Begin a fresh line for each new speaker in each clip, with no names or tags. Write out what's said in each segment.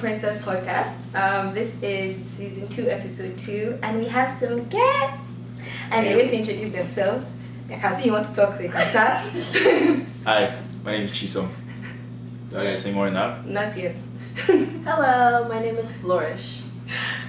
Princess podcast. Um, this is season two, episode two, and we have some guests. And they're going to introduce themselves. I can see you want to talk, so you can start.
Hi, my name is Chisom. Do I gotta say more than that?
Not yet.
Hello, my name is Flourish.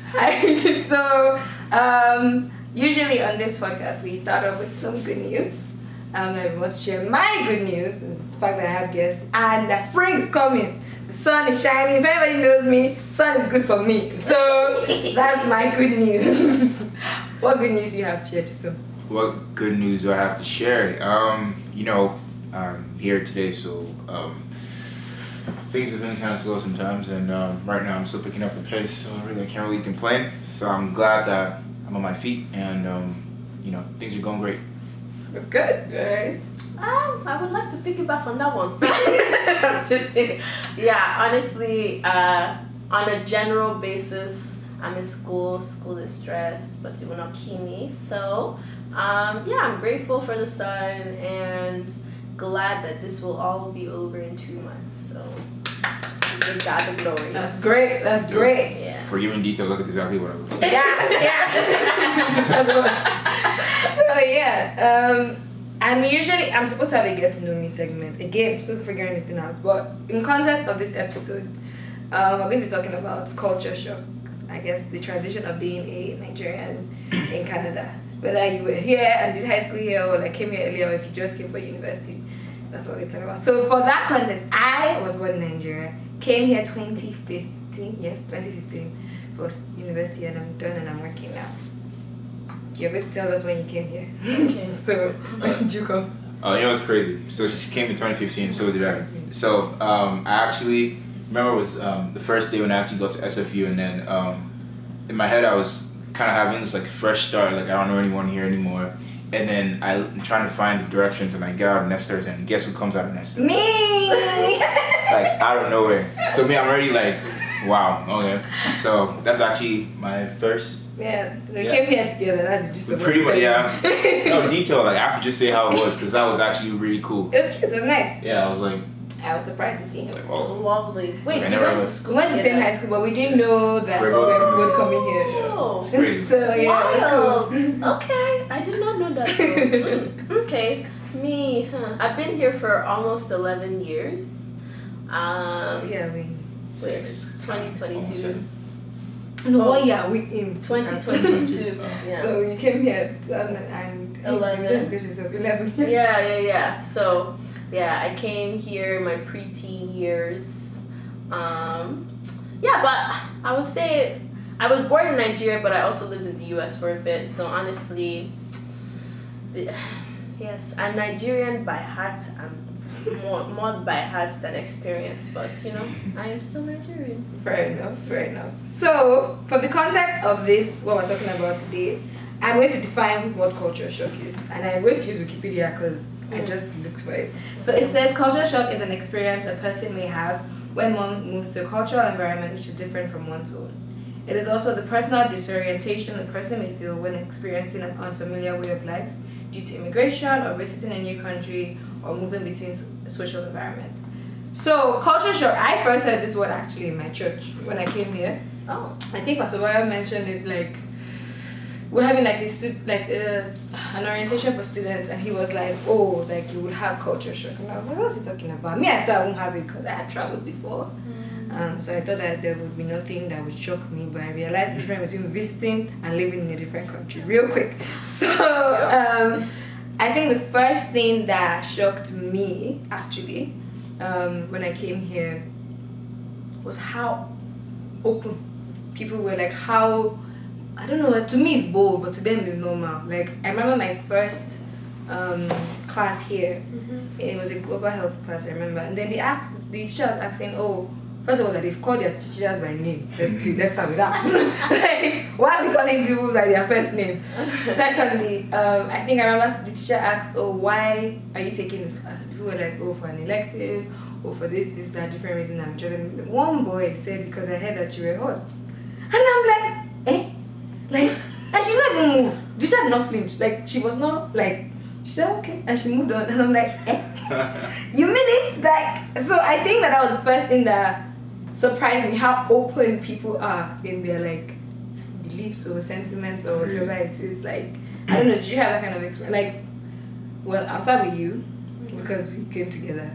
Hi. so, um, usually on this podcast, we start off with some good news. Um, I want to share my good news, the fact that I have guests, and that spring is coming. Sun is shining. If anybody knows me, sun is good for me. So that's my good news. what good news do you have to share Chisom?
What good news do I have to share? Um, you know, I'm here today, so um, things have been kind of slow sometimes, and um, right now I'm still picking up the pace, so really I can't really complain. So I'm glad that I'm on my feet, and um, you know, things are going great.
That's good. Alright.
Um, I would like to piggyback on that one. Just kidding. Yeah, honestly, uh, on a general basis, I'm in school. School is stress, but it will not kill me. So, um, yeah, I'm grateful for the sun and glad that this will all be over in two months. So, give God the glory.
That's great. That's great.
yeah.
For you in detail, that's exactly what I was. saying.
Yeah, yeah. That's what. So yeah, um, and usually I'm supposed to have a get to know me segment. Again, I'm still figuring this thing out. But in context of this episode, um, we're going to be talking about culture shock. I guess the transition of being a Nigerian in Canada. Whether you were here and did high school here or like came here earlier or if you just came for university. That's what we're talking about. So for that context, I was born in Nigeria, came here 2015, yes, 2015 for university and I'm done and I'm working now. You're going to tell us when you came here.
Okay.
so when did you come?
Oh, you know what's crazy? So she came in 2015, so did I. So um, I actually remember it was um, the first day when I actually got to SFU, and then um, in my head I was kind of having this like fresh start, like I don't know anyone here anymore. And then I- I'm trying to find the directions, and I get out of Nesters, and guess who comes out of Nesters?
Me!
like out of nowhere. So me, I'm already like, wow, okay. So that's actually my first.
yeah, we
Yeah.
came here together. That's just what
Pretty
I'm
much, yeah.
telling you.
No detail. Like I have to just say how it was, because that was actually really cool.
It was cute. It was nice.
Yeah, I was like,
I was surprised to see
I was
him.
like, oh.
Lovely. Wait,
I
you went to school
We went to the same
together?
high school, but we didn't know that we
We're
were
both-
both coming here.
Yeah, it's.
So yeah, it's cool.
Okay, I did not know that. So, mm, okay, me, huh. I've been here for almost 11 years. Um,
Yeah, we.
wait,
Six.
2022.
No, what year are we in?
2022. Yeah.
So you came here 2011.
Eleven.
So 11.
yeah, yeah, yeah. So, yeah, I came here in my preteen years. Um, yeah, but I would say I was born in Nigeria, but I also lived in the U.S. for a bit. So honestly, the, yes, I'm Nigerian by heart. I'm more more by heart than experience, but you know, I am still Nigerian.
Fair enough, fair enough. So, for the context of this, what we're talking about today, I'm going to define what culture shock is. And I'm going to use Wikipedia because I
Mm.
just looked for it. So, it says culture shock is an experience a person may have when one moves to a cultural environment which is different from one's own. It is also the personal disorientation a person may feel when experiencing an unfamiliar way of life due to immigration or visiting a new country or moving between social environments. So, culture shock, I first heard this word actually in my church when I came here.
Oh,
I think Pastor Boya mentioned it like we're having like a stud- like uh, an orientation for students, and he was like, "Oh, like you will have culture shock," and I was like, "What's he talking about?" Me, I thought I won't have it because I had traveled before, um, so I thought that there would be nothing that would shock me. But I realized the difference between visiting and living in a different country real quick. So um, I think the first thing that shocked me actually um, when I came here was how open people were like how I don't know to me it's bold but to them it's normal. Like I remember my first um, class here. It was a global health class I remember. And then they asked the teacher was asking oh first of all that they've called their teachers by name. Let's let's start with that. Like why are we calling people by their first name? Secondly um, I think I remember the teacher asked oh why are you taking this class? And people were like oh for an elective or for this this that different reason. I'm choosing one boy said because I heard that you were hot. And I'm like eh? Like and she not even moved. The teacher did not flinch. Like she was not like she said okay and she moved on. And I'm like eh? You mean it? Like so I think that that was the first thing that surprised me how open people are in their like beliefs or sentiments or whatever it is. Like I don't know, did you have that kind of experience? Like, well, I'll start with you because we came together.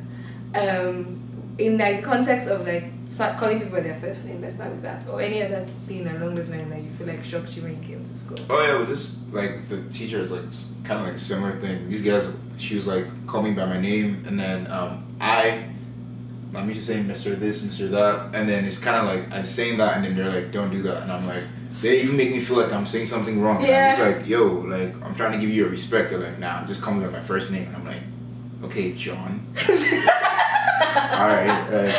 Um, in like context of like start calling people by their first name, let's start with that, or any other thing along those lines that you feel like shocked you when you came to school.
Oh yeah, well, just like the teacher is like kind of like a similar thing. These guys, she was like call me by my name, and then um, I, I'm to saying Mister this, Mister that, and then it's kind of like I'm saying that, and then they're like, don't do that, and I'm like, they even make me feel like I'm saying something wrong. And I'm just like, yo, like I'm trying to give you a respect. They're like, nah, just call me by my first name, and I'm like, okay, John. All right, uh,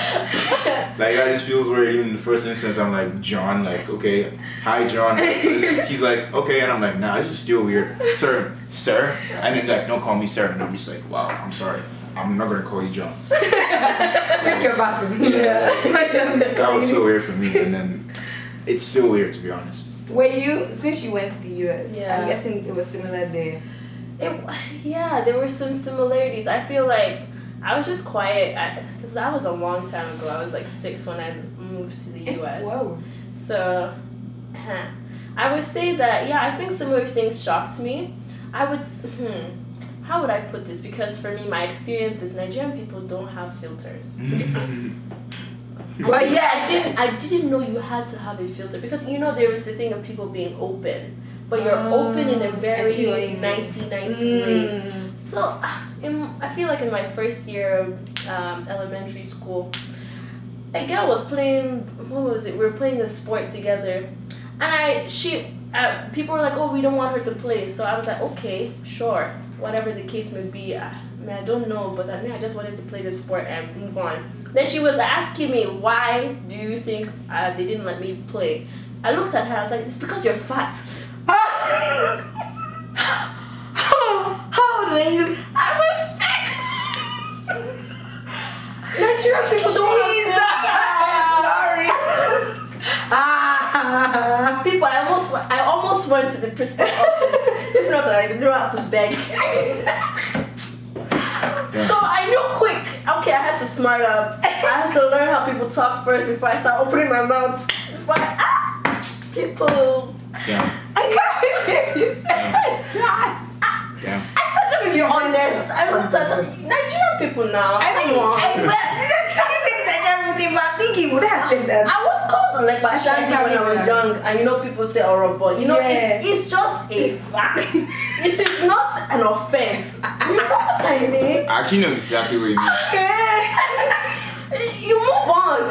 like that just feels weird. Even in the first instance, I'm like John, like okay, hi John. He's like okay, and I'm like nah, this is still weird, sir, sir. And then like don't call me sir, and I'm just like wow, I'm sorry, I'm not gonna call you John.
Pick your battle.
Yeah.
My job is
That was so weird for me, and then it's still weird to be honest.
Were you since you went to the US?
Yeah.
I'm guessing it was similar there.
It, yeah, there were some similarities. I feel like I was just quiet because that was a long time ago. I was like six when I moved to the U.S.
Whoa.
So. I would say that yeah, I think similar things shocked me. I would, hmm, how would I put this? Because for me, my experience is Nigerian people don't have filters.
Well, yeah.
I didn't. I didn't know you had to have a filter because you know there was the thing of people being open, but you're open in a very
see what you mean.
nicey, nicey way.
Mm.
So, in, I feel like in my first year of um, elementary school, a girl was playing. What was it? We were playing a sport together, and I she. Uh, people were like, "Oh, we don't want her to play." So I was like, "Okay, sure, whatever the case may be." I, I mean, I don't know, but I mean, I just wanted to play the sport and move on. Then she was asking me, "Why do you think uh, they didn't let me play?" I looked at her. I was like, "It's because you're fat."
how, how old were you?
I was six. Nigerian people don't have
Jesus! ah.
People, I almost, went- I almost went to the principal office. if not, that I didn't how to beg. So I knew quick. Okay, I had to smart up. I had to learn how people talk first before I start opening my mouth. Before I, ah, people.
Damn,
I can't believe you said that.
damn.
I said, let me be honest. I looked at Nigerian people now.
I mean,
Come on.
I, well, I'm trying to think that everything, but I think he would have said that.
I was called like
But
Bashanti
I
when I was young, and you know people say Orobo. You know,
Yeah.
it's, it's just a fact. it is not an offense. You know what I mean?
I actually know exactly what you mean. Okay.
you move on.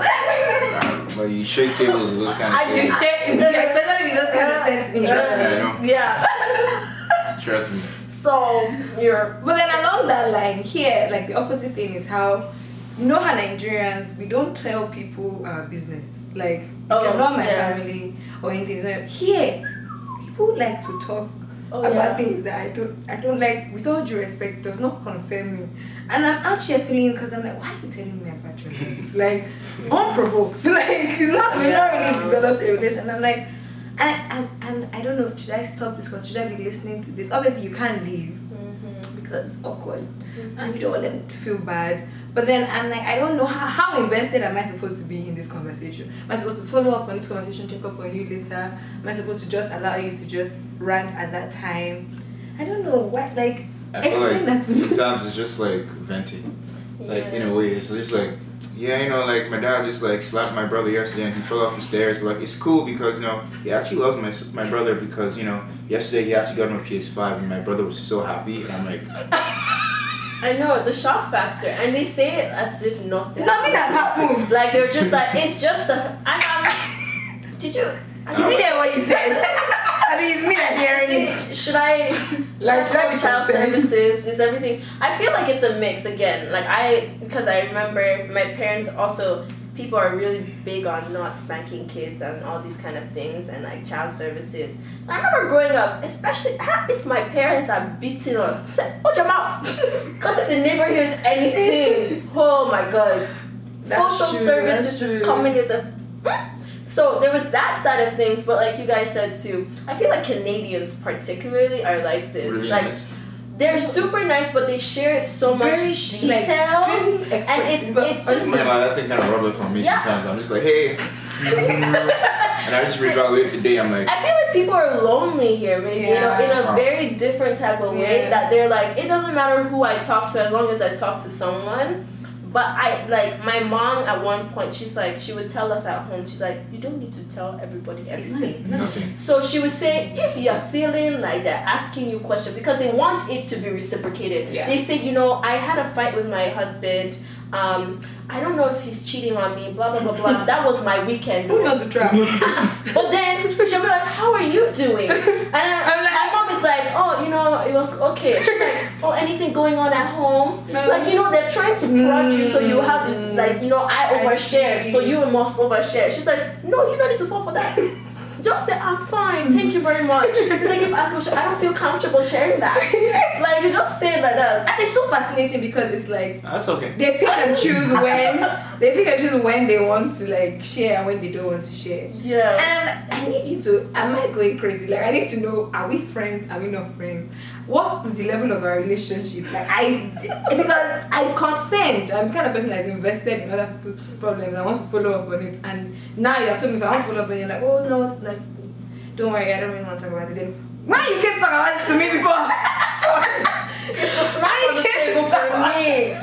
Like you shake tables and those kind of
I you
things.
share, especially with those kind of sentences.
Yeah, I know.
yeah.
Trust me.
So you're
But then along that line, here, like the opposite thing is how, you know how Nigerians, we don't tell people our business. Like, if
Oh,
you're not my
yeah.
family or anything, it's not, here, people like to talk
Oh,
about
yeah.
things that I don't, I don't like, with all due respect, does not concern me. And I'm out here feeling, because I'm like, why are you telling me about your life? like, unprovoked. like, it's not, we're not really developed a relation. I'm like, and I, I'm, I'm, I don't know, should I stop this? Because should I be listening to this? Obviously, you can't leave mm-hmm. because it's awkward Mm-hmm. and you don't want them to feel bad. But then I'm like, I don't know how, how invested am I supposed to be in this conversation? Am I supposed to follow up on this conversation, check up on you later? Am I supposed to just allow you to just rant at that time? I don't know what like
I feel
explain
like
that to me.
sometimes it's just like venting. Like in a way, it's just like, yeah, you know, like my dad just like slapped my brother yesterday and he fell off the stairs. But like it's cool because you know he actually loves my my brother because you know yesterday he actually got him a PS5 and my brother was so happy and I'm like,
I know the shock factor, and they say it as if nothing.
Nothing has happened.
Like they're just like it's just a. And um, did you?
You didn't hear what you said. I mean, it's me that's hearing it.
Should I
Like,
like
should I be
child services? Is everything? I feel like it's a mix again. Like I because I remember my parents also people are really big on not spanking kids and all these kind of things and like child services. I remember growing up, especially if my parents are beating us, say, "Watch your mouth," because if the neighbor hears anything, oh my god,
That's
social
true,
services is coming with the. Hmm? So there was that side of things, but like you guys said too, I feel like Canadians particularly are like this.
really
like
nice.
They're super nice, but they share it so much
Very sh- like,
detail, and it's
but-
it's just oh
Man, like, that thing kind of rub it for me
Yeah.
sometimes. I'm just like, hey. and I just reevaluate the day. I'm like,
I feel like people are lonely here, maybe you know, in a very different type of way.
Yeah.
That they're like, it doesn't matter who I talk to as long as I talk to someone. But I like my mom at one point. She's like, she would tell us at home. She's like, you don't need to tell everybody everything.
not.
nothing.
So she would say, if you're feeling like they're asking you questions because they want it to be reciprocated.
Yeah.
They say, you know, I had a fight with my husband. Um, I don't know if he's cheating on me. Blah blah blah blah. that was my weekend.
Who knows to trap?
But then she'll be like, "How are you doing?" And
I'm like-
my mom is like, "Oh, you know, it was okay." She's like, "Oh, anything going on at home?"
No.
Like you know, they're trying to prod you so you have the
Mm.
like you know I
I
overshare,
see.
so you must overshare. She's like, "No, you don't need to fall for that." Just say I'm fine, thank you very much. They keep asking, I don't feel comfortable sharing that. Like you just say it like that.
And it's so fascinating because it's like ah,
That's okay.
they pick and choose when they pick and choose when they want to like share and when they don't want to share.
Yeah.
And I'm like, I need you to. Am I going crazy? Like, I need to know: Are we friends? Are we not friends? What is the level of our relationship? Like, I because I'm concerned. I'm the kind of person that's invested in other people's problems. I want to follow up on it. And now you're telling me if I want to follow up, and you're like, oh no, it's like, don't worry, I don't really want to talk about it. Then why you keep talking about it to me before? Sorry.
It's a smack on the table for me.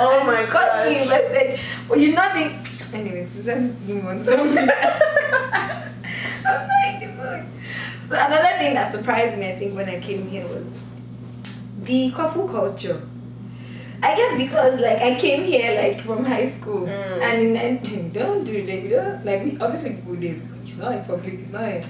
Oh my god.
me invested. But you're not the. Anyways, let me move on something else. I'm not in the mood. So another thing that surprised me, I think, when I came here was the couple culture. I guess because like I came here like from high school
Mm.
and in, don't do that, you don't like we obviously people did. but It's not in public. It's not in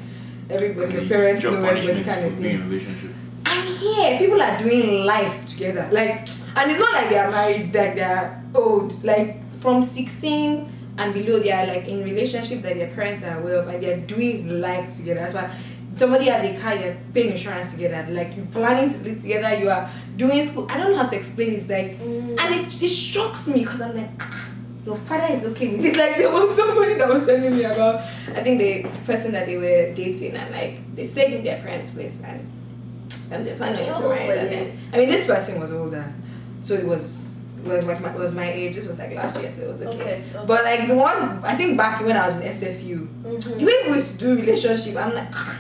everybody. Your parents know everybody
punishments
kind of
for being
thing.
in a relationship.
And here, people are doing life together. Like, and it's not like they are married, like they are old. Like, from 16 and below, they are like in relationship that their parents are aware of and they are doing life together. That's why somebody has a car, you're paying insurance together. Like, you're planning to live together, you are doing school. I don't know how to explain it. It's like,
Mm.
and it, it shocks me because I'm like, ah, your father is okay with this. Like, there was somebody that was telling me about, I think the person that they were dating, and like, they stayed in their parents' place and and they're planning on getting married.
were
And
they?
then, I mean, this person was older, so it was was like my, was my age. This was like last year, so it was okay.
Okay, okay.
But like the one, I think back when I was in SFU,
Mhm.
the way we used to do relationship, I'm like, ah,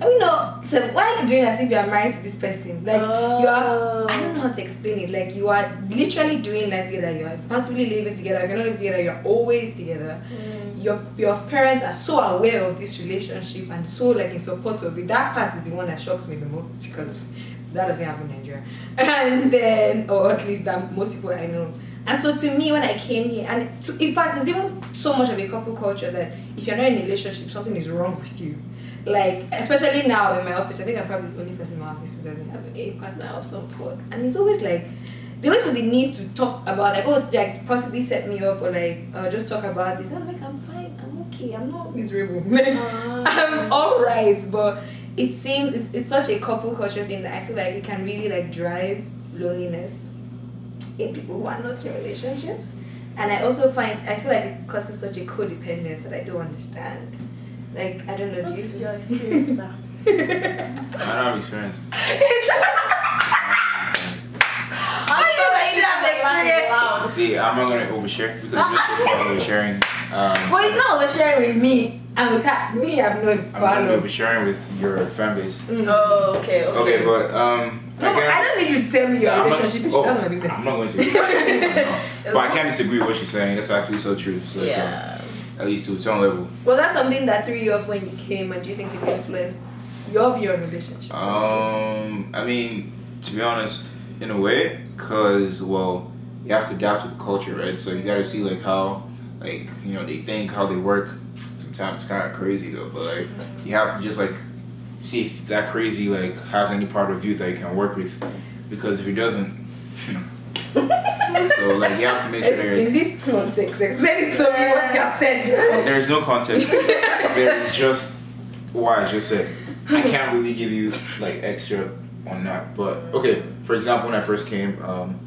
I mean, no. So why are you doing as if you are married to this person? Like you are. I don't know how to explain it. Like you are literally doing life together. You are possibly living together. If you're not living together, you're always together
Mm.
your your parents are so aware of this relationship and so like in support of it. That part is the one that shocks me the most because that doesn't happen in Nigeria. And then, or at least that most people I know. And so to me, when I came here, and to, in fact, there's even so much of a couple culture that if you're not in a relationship, something is wrong with you. Like, especially now in my office, I think I'm probably the only person in my office who doesn't have a partner of some sort. And it's always like, they always feel the need to talk about, like, oh, like, possibly set me up or like, uh, just talk about this. I'm like, I'm fine, I'm okay, I'm not miserable.
Ah.
I'm alright, but it seems it's, it's such a couple culture thing that I feel like it can really like drive loneliness in people who are not in relationships. And I also find I feel like it causes such a codependence that I don't understand. Like I don't know,
What
do you
is your experience, sir?
I don't have experience.
How you make that experience?
Wow.
See, I'm not gonna overshare because you're sharing. Um,
Well, it's not oversharing with me and with her. Me, I've known
I'm gonna be oversharing with your fan base.
Mm.
Oh, okay, okay.
Okay, but um,
No,
again,
I don't need you to tell me your
I'm not-
relationship issue.
oh,
That's my business.
I'm not going to. No. But I can't disagree with what she's saying. That's actually so true. So, like, um,
yeah.
At least to its own level.
Was that something that threw you off when you came, and do you think it influenced your view on relationship?
Um, I mean, to be honest, in a way, cause well, you have to adapt to the culture, right? So you got to see like how, like you know, they think, how they work. Sometimes it's kind of crazy though, but like you have to just like see if that crazy like has any part of you that you can work with, because if it doesn't, so like you have to make sure
in this context, explain it to me what you have said.
there's no context. there is just what I just said. I can't really give you like extra on that. But okay, for example, when I first came, um,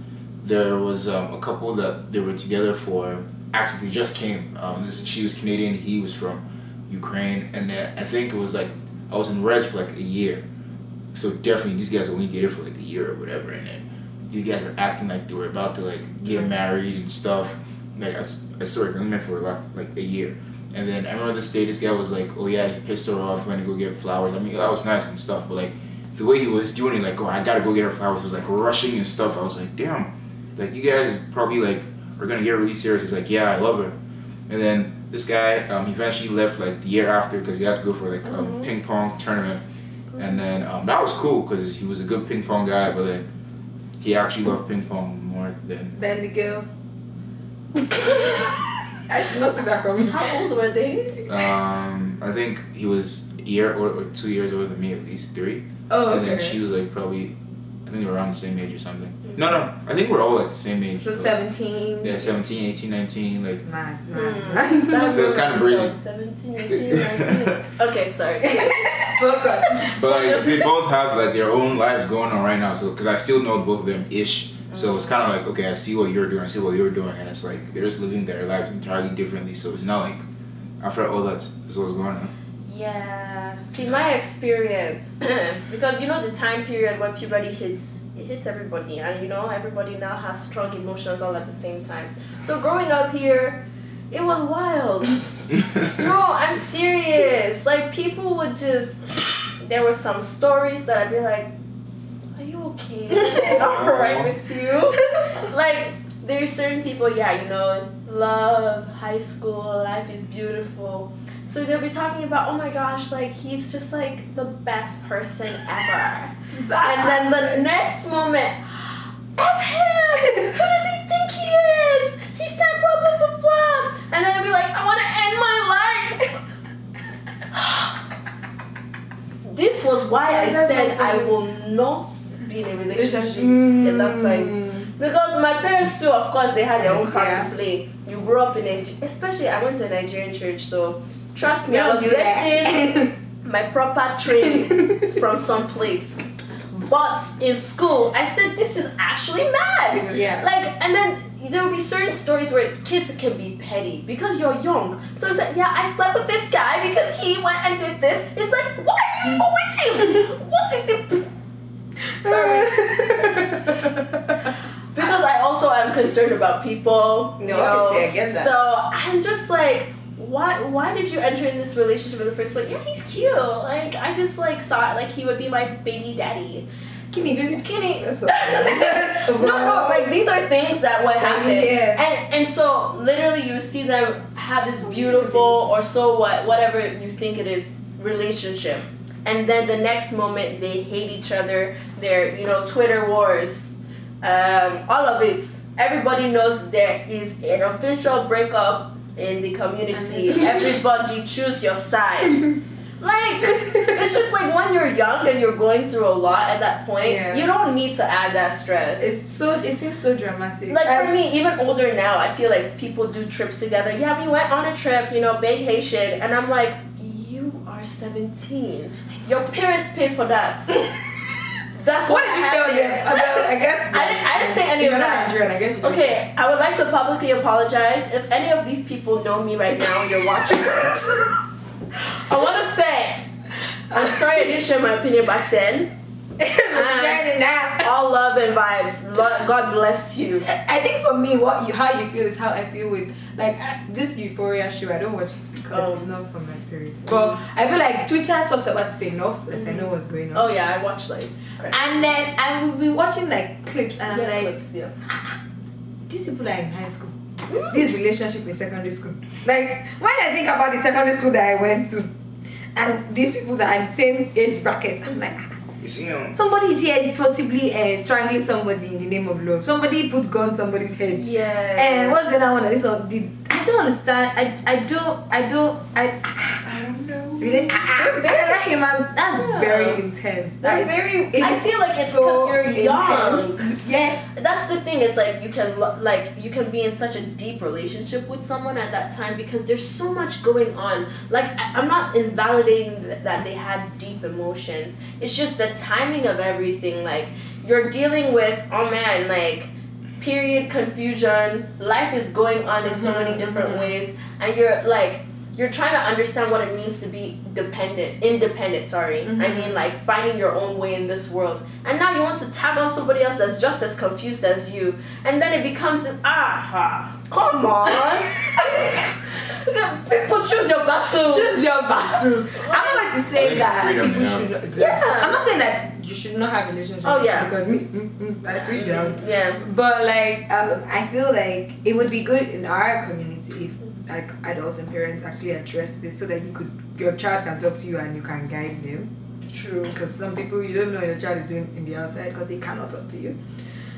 there was um, a couple that they were together for. Actually, they just came. Um, this, she was Canadian. He was from Ukraine, and then I think it was like I was in res for like a year. So definitely these guys only dated for like a year or whatever, and then these guys are acting like they were about to like get married and stuff. Like I saw it met for like like a year. And then I remember this day, this guy was like, "Oh yeah, he pissed her off, went to go get flowers." I mean, that was nice and stuff, but like the way he was doing it, like, "Oh, I gotta go get her flowers," he was like rushing and stuff. I was like, "Damn, like you guys probably like are gonna get really serious." He's like, "Yeah, I love her," and then this guy um, eventually left like the year after because he had to go for like um,
Mhm.
ping pong tournament, and then um, that was cool because he was a good ping pong guy, but then he actually loved ping pong more than
Then the girl. I did not see that coming.
How old were they?
Um, I think he was a year or, or two years older than me, at least three.
Oh, okay.
And then she was like probably, I think they were around the same age or something. No, no, I think we're all like the same age.
So
Like,
17.
Yeah, 17, 18, 19, like.
Man,
Hmm.
man.
That
So it's kinda
movie
breezy.
17, 18, 19. Okay, sorry.
Focus.
But like, they both have like their own lives going on right now. So, because I still know both of them ish. So it's kind of like, okay, I see what you're doing, I see what you're doing, and it's like they're just living their lives entirely differently. So it's not like after all oh, that is what's going on.
Yeah. See, my experience, because you know the time period when puberty hits, it hits everybody, and you know everybody now has strong emotions all at the same time. So growing up here, it was wild. no, I'm serious. Like people would just, there were some stories that I'd be like, are you okay? I'm All right with you? like there's certain people, yeah, you know, love, high school, life is beautiful. So they'll be talking about, oh my gosh, like he's just like the best person ever. and then the next moment, F him! Who does he this was why I said I will not be in a relationship at that time.
Mm.
Because my parents too, of course, they had their own part
Yeah.
to play. You grew up in a, especially I went to a Nigerian church, so trust me, I was getting my proper training from some place. But in school, I said this is actually mad.
Yeah.
Like, and then there will be certain stories where kids can be petty because you're young. So it's like, yeah, I slept with this guy because he went and did this. It's like, why are you with him? What is it? Sorry. because I also am concerned about people.
No,
you know.
I get that.
So I'm just like, why? Why did you enter in this relationship in the first place? Yeah, he's cute. Like I just like thought like he would be my baby daddy.
Kenny, baby,
Kenny.
That's
no, no, like these are things that would happen.
Yeah.
And and so literally you see them have this beautiful or so what whatever you think it is relationship. And then the next moment they hate each other. They're, you know, Twitter wars. Um, all of it. Everybody knows there is an official breakup in the community. Everybody choose your side. Like it's just like when you're young and you're going through a lot at that point,
Yeah.
you don't need to add that stress.
It's so, it seems so dramatic.
Like for me, even older now, I feel like people do trips together. Yeah, we went on a trip, you know, vacation, and I'm like, you are 17. Your parents paid for that. That's
What
what,
did you tell
happened.
them? Well, I guess.
I didn't- I didn't say any
You're
of
not
that.
Nigerian, I guess.
Okay, I would like to publicly apologize if any of these people know me right now you're watching this. I want to say, I'm sorry I didn't share my opinion back then.
Sharing it now.
All love and vibes. Lo- God bless you.
I think for me, what you how you feel is how I feel with like uh, this Euphoria show. I don't watch it because
Oh.
it's not for my spirit. But I feel like Twitter talks about it enough that I know what's going on.
Oh yeah, I watch like
And then I will be watching like clips, and I'm like,
clips, yeah.
Ah, ah, ah, these people are in high school. This relationship in secondary school. Like when I think about the secondary school that I went to, and these people that are in the same age bracket, I'm like.
Ah, you see um, him?
Somebody's here possibly uh, strangling somebody in the name of love. Somebody put gun on somebody's head.
Yeah.
And what's the other one? This one did. I don't understand. I I don't I don't I
I don't know.
Really. I,
very-
human. That's
Yeah.
very intense. That
They're very. I feel like it's
so
because you're young.
intense. Yeah.
That's the thing. Is like you can like you can be in such a deep relationship with someone at that time because there's so much going on. Like I, I'm not invalidating th- that they had deep emotions. It's just the timing of everything. Like you're dealing with oh man like period confusion. Life is going on in so many
Mhm,
different
mhm.
ways, and you're like you're trying to understand what it means to be dependent, independent. Sorry, I
Mhm.
mean like finding your own way in this world. And now you want to tag on somebody else that's just as confused as you, and then it becomes this, ah, come on. People choose your battle.
Choose your battle. I'm not going to say that
freedom,
people
yeah.
should. Not,
Yeah.
I'm not saying that you should not have relationships.
Oh, yeah.
Because me, mm, mm, I twitch down.
Yeah.
But like, um, I feel like it would be good in our community if like adults and parents actually address this so that you could your child can talk to you and you can guide them.
True.
Because some people you don't know your child is doing in the outside because they cannot talk to you.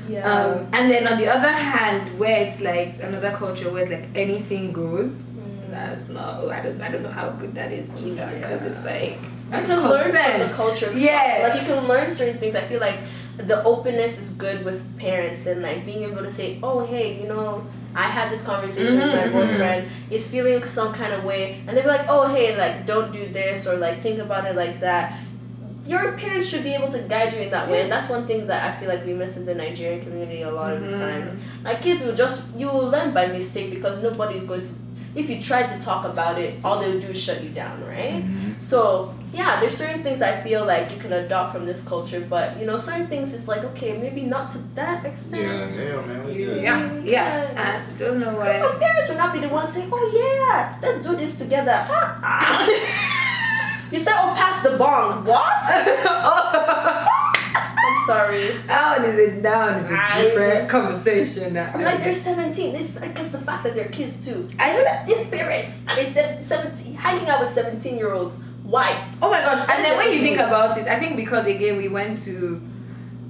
Yeah.
Um, and then on the other hand, where it's like another culture where it's like anything goes.
Mm.
That's not. oh, I don't. I don't know how good that is either. Because it's like
you can learn from the culture.
Yeah.
Like you can learn certain things. I feel like the openness is good with parents and like being able to say, oh hey, you know, I had this conversation with my boyfriend. He's feeling some kind of way, and they'd be like, oh hey, like don't do this or like think about it like that. Your parents should be able to guide you in that way, and that's one thing that I feel like we miss in the Nigerian community a lot of the
Mhm.
times. Like kids will just you will learn by mistake because nobody's going to. If you try to talk about it, all they'll do is shut you down, right?
Mhm.
So yeah, there's certain things I feel like you can adopt from this culture, but you know, certain things it's like okay, maybe not to that extent.
Yeah, yeah, man. We good.
Yeah, yeah.
Yeah.
I don't know
Because
why.
some parents will not be the ones saying, "Oh yeah, let's do this together." Ah, ah. you said, "Oh, pass the bong." What? I'm sorry.
Down is a down is a
I-
different conversation. Now.
I'm like they're 17. It's because the fact that they're kids too. I know that these parents and they said 17 hanging out with 17 year olds. Why?
Oh my gosh! And then when you think about it, I think because again we went to,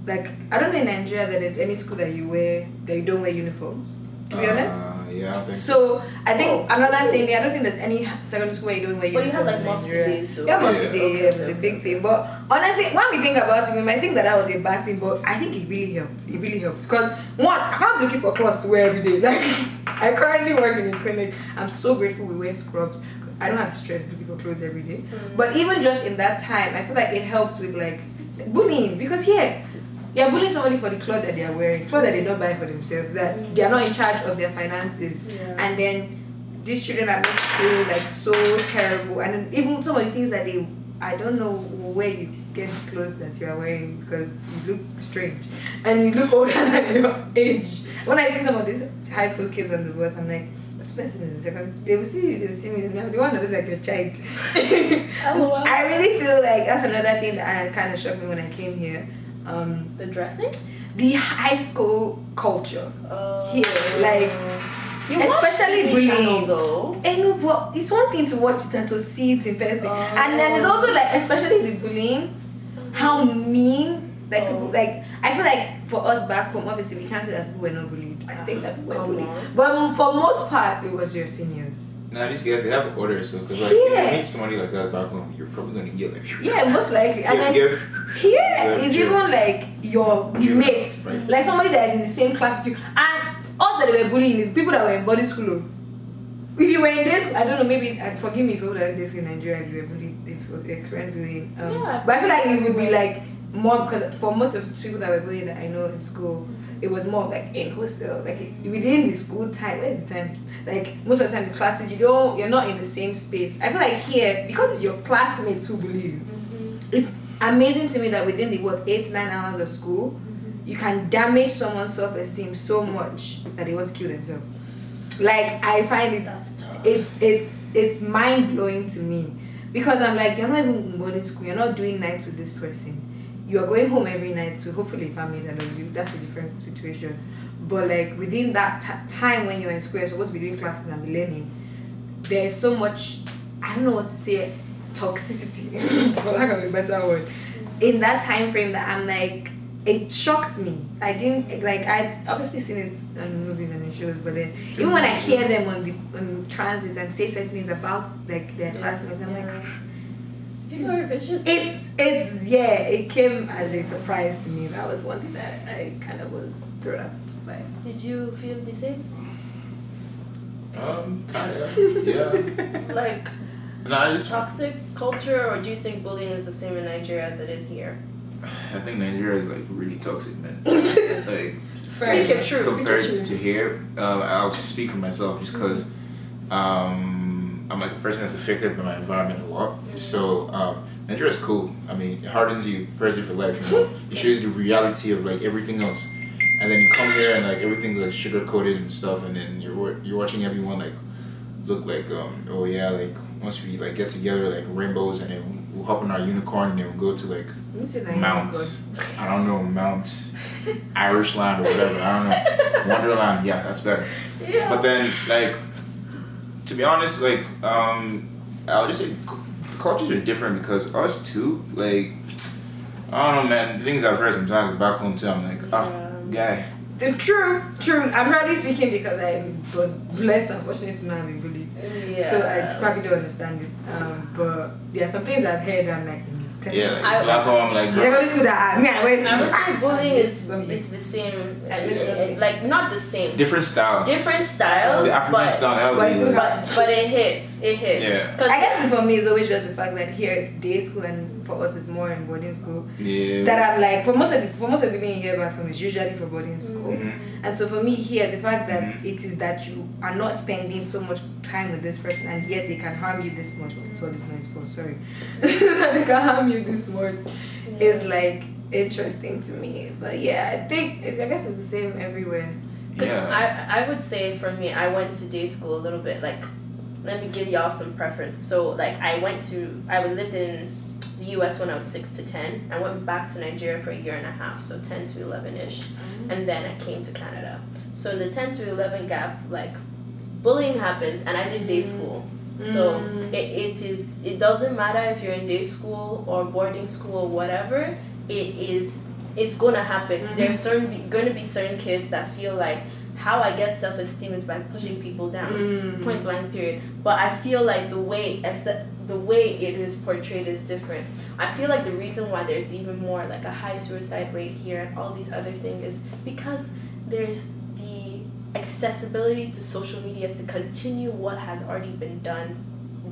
like I don't know in Nigeria that there's any school that you wear that you don't wear uniform. To be honest.
Uh, yeah, I think
So I think
Oh.
another thing, I don't think there's any secondary school where you don't wear
But you have like
in
multi
Nigeria.
days though.
Yeah,
Yeah,
mufti day
okay,
yeah, was
okay,
a big thing. But honestly, when we think about it, we might think that that was a bad thing. But I think it really helped. It really helped because one, I can't be looking for clothes to wear every day. Like I currently work in a clinic. I'm so grateful we wear scrubs. I don't have to stress looking for clothes every day.
Mm.
But even just in that time, I feel like it helped with like bullying because here. You're bullying somebody for the clothes that they are wearing, clothes that they don't buy for themselves, that mm. they are not in charge of their finances.
Yeah.
and then these children are made to feel like so terrible. And even some of the things that they i don't know where you get the clothes that you are wearing because you look strange. And you look older than your age. When i see some of these high school kids on the bus i'm like "What person is second they will see you they will see me and the one that looks like your child.
Oh, LOL.
i really feel like that's another thing that kind of shocked me when i came here um,
the dressing.
the high school culture
Uh,
Here, like,
you
especially
Disney Channel,
bullying.
though.
I it's one thing to watch it and to see it in person,
Oh.
and then it's also like, especially the bullying, how mean, like,
Oh.
people, like I feel like for us back home, obviously we can't say that we were not bullied. I think that people were bullied, but for most part, it was your seniors.
Nah, these guys they have orders, so because like if
Yeah.
you meet somebody like that back home, you're probably gonna yell like.
Yeah, most likely, and
Yeah,
then
yeah.
here
Yeah,
is
sure.
even like your
Sure.
mates,
Right.
like somebody that is in the same class with you, and us that they were bullying is people that were in boarding school. If you were in this, I don't know, maybe and forgive me if people that are in this school in Nigeria if you were bullied, if you experienced bullying. Um,
Yeah.
But I feel like it would be like more because for most of the people that were bullied that I know in school, it was more like in hostel, like within the school time. Where is the time? Like most of the time, the classes you don't, you're not in the same space. I feel like here because it's your classmates who bully you mm-hmm. it's amazing to me that within the what eight nine hours of school mm-hmm. you can damage someone's self-esteem so much that they want to kill themselves like i find it it's it's it's mind-blowing to me because i'm like you're not even going to school you're not doing nights with this person you are going home every night to hopefully family that loves you that's a different situation. But like within that t- time when you're in school you're supposed to be doing classes and be learning there's so much i don't know what to say toxicity for lack of a better word. In that time frame that i'm like it shocked me. I didn't like i obviously seen it on movies and in shows but then even when i hear them on the on transit and say certain things about like their classmates i'm like
People are vicious.
it's it's yeah it came as a surprise to me that was one thing that i kind of was thrown out by
Did you feel the same?
Um, kinda, yeah.
Like
Nah, I just
toxic culture, or do you think bullying is the same in Nigeria as it is here?
I think Nigeria is like really toxic, man. like
Speak it true.
compared to here, um, I'll speak for myself just because um, I'm like a person that's affected by my environment a lot. So um, Nigeria is cool. I mean, it hardens you firstly for life. You know, it shows you the reality of like everything else. And then you come here and like everything's like sugar coated and stuff, and then you're you're watching everyone like look like um oh yeah like once we like get together like rainbows and then we'll hop on our unicorn and then we'll go to like
Let me see that
Mount
unicorn.
I don't know Mount Irish land or whatever I don't know Wonderland yeah that's better
Yeah.
but then like to be honest like um I'll just say cultures are different because us too like I don't know man the things I've heard sometimes back home too I'm like ah guy
The true, true. I'm hardly speaking because I was blessed and fortunate to not have been bullied.
yeah.
So I probably don't understand it. Um, but yeah, some things I've heard, I'm like, tell me
yeah like,
I-
back home I'm like bro,
Secondary school that I, me, I went
I would
to-
say bullying is is the same,
At least
uh, like not the same,
different styles.
Different styles,
the African
but,
style
but
but but it hits, it hits.
Yeah.
'Cause
I guess for me, it's always just the fact that here it's day school and for us it's more in boarding school.
yeah
That I'm like, for most of the, for most of the living here back home, it's usually for boarding school.
Mhm.
And so for me here, the fact that
Mhm.
it is that you are not spending so much time with this person and yet they can harm you this much. What's what this noise for? Sorry. they can harm you this much is like interesting to me. But yeah, I think it's, I guess it's the same everywhere.
Because
yeah
I, I would say for me, I went to day school a little bit. Like, let me give y'all some preference. So, like, I went to, I lived in the US when I was 6 to 10. I went back to Nigeria for a year and a half, so 10 to 11 ish. And then I came to Canada. So, in the 10 to 11 gap, like, bullying happens, and I did day school. So,
Mm.
it, it is, it doesn't matter if you're in day school or boarding school or whatever, it is it's gonna happen.
Mhm.
There's certain be, gonna be certain kids that feel like how I get self esteem is by pushing people down.
Mm.
Point blank period. But I feel like the way except the way it is portrayed is different. I feel like the reason why there's even more like a high suicide rate here and all these other things is because there's the accessibility to social media to continue what has already been done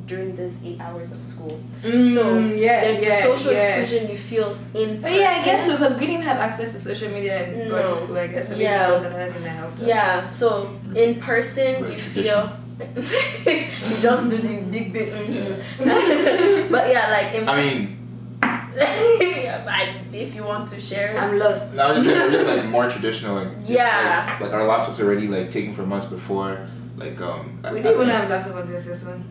during these eight hours of school. so
Mm, yeah,
there's
yeah,
the social
yeah.
exclusion you feel in
But yeah, I guess so because we didn't have access to social media in
No.
boarding school. I guess so maybe
Yeah.
that was another thing that helped. us.
Yeah, so in person
Right,
you feel you just do the big big mhm. but yeah, like in
I mean
I, if you want to share it.
I'm lost.
I was just saying, we're just like more traditional, like just,
Yeah.
like, like our laptops already like taken from us before, like um.
We
I
didn't even have laptop until this one.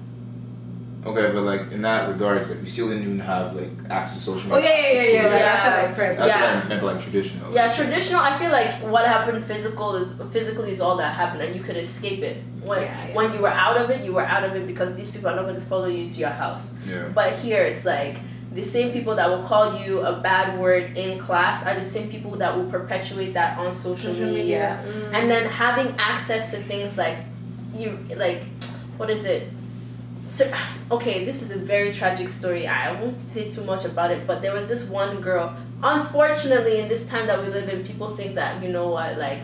Okay, but like in that regards, like we still didn't even have like access to social
Oh
media.
yeah, yeah, yeah, yeah. Like
Yeah.
after like prep.
That's
Yeah.
what I meant like traditional.
Yeah, traditional. I feel like what happened physical is physically is all that happened, and you could escape it. When
Yeah, yeah.
when you were out of it, you were out of it because these people are not going to follow you to your house.
Yeah.
But here, it's like the same people that will call you a bad word in class are the same people that will perpetuate that on social, media.
Mm.
And then having access to things like you like what is it? So, okay, this is a very tragic story. I won't say too much about it, but there was this one girl. Unfortunately, in this time that we live in, people think that you know what, like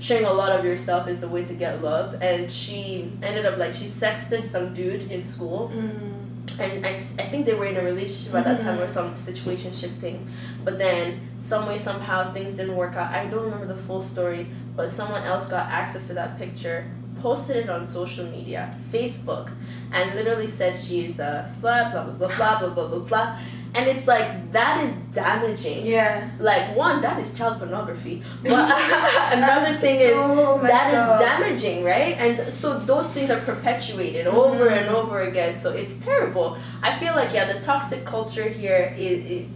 sharing a lot of yourself is the way to get love. And she ended up like she sexted some dude in school,
Mm.
and I, I think they were in a relationship at that time or some situationship thing. But then some way somehow things didn't work out. I don't remember the full story, but someone else got access to that picture, posted it on social media, Facebook, and literally said she's a slut, blah blah blah blah blah blah blah blah. And it's like that is damaging.
Yeah.
Like one, that is child pornography. But another thing
so
is that is
up.
damaging, right? And so those things are perpetuated over mm-hmm. and over again. So it's terrible. I feel like yeah, the toxic culture here is.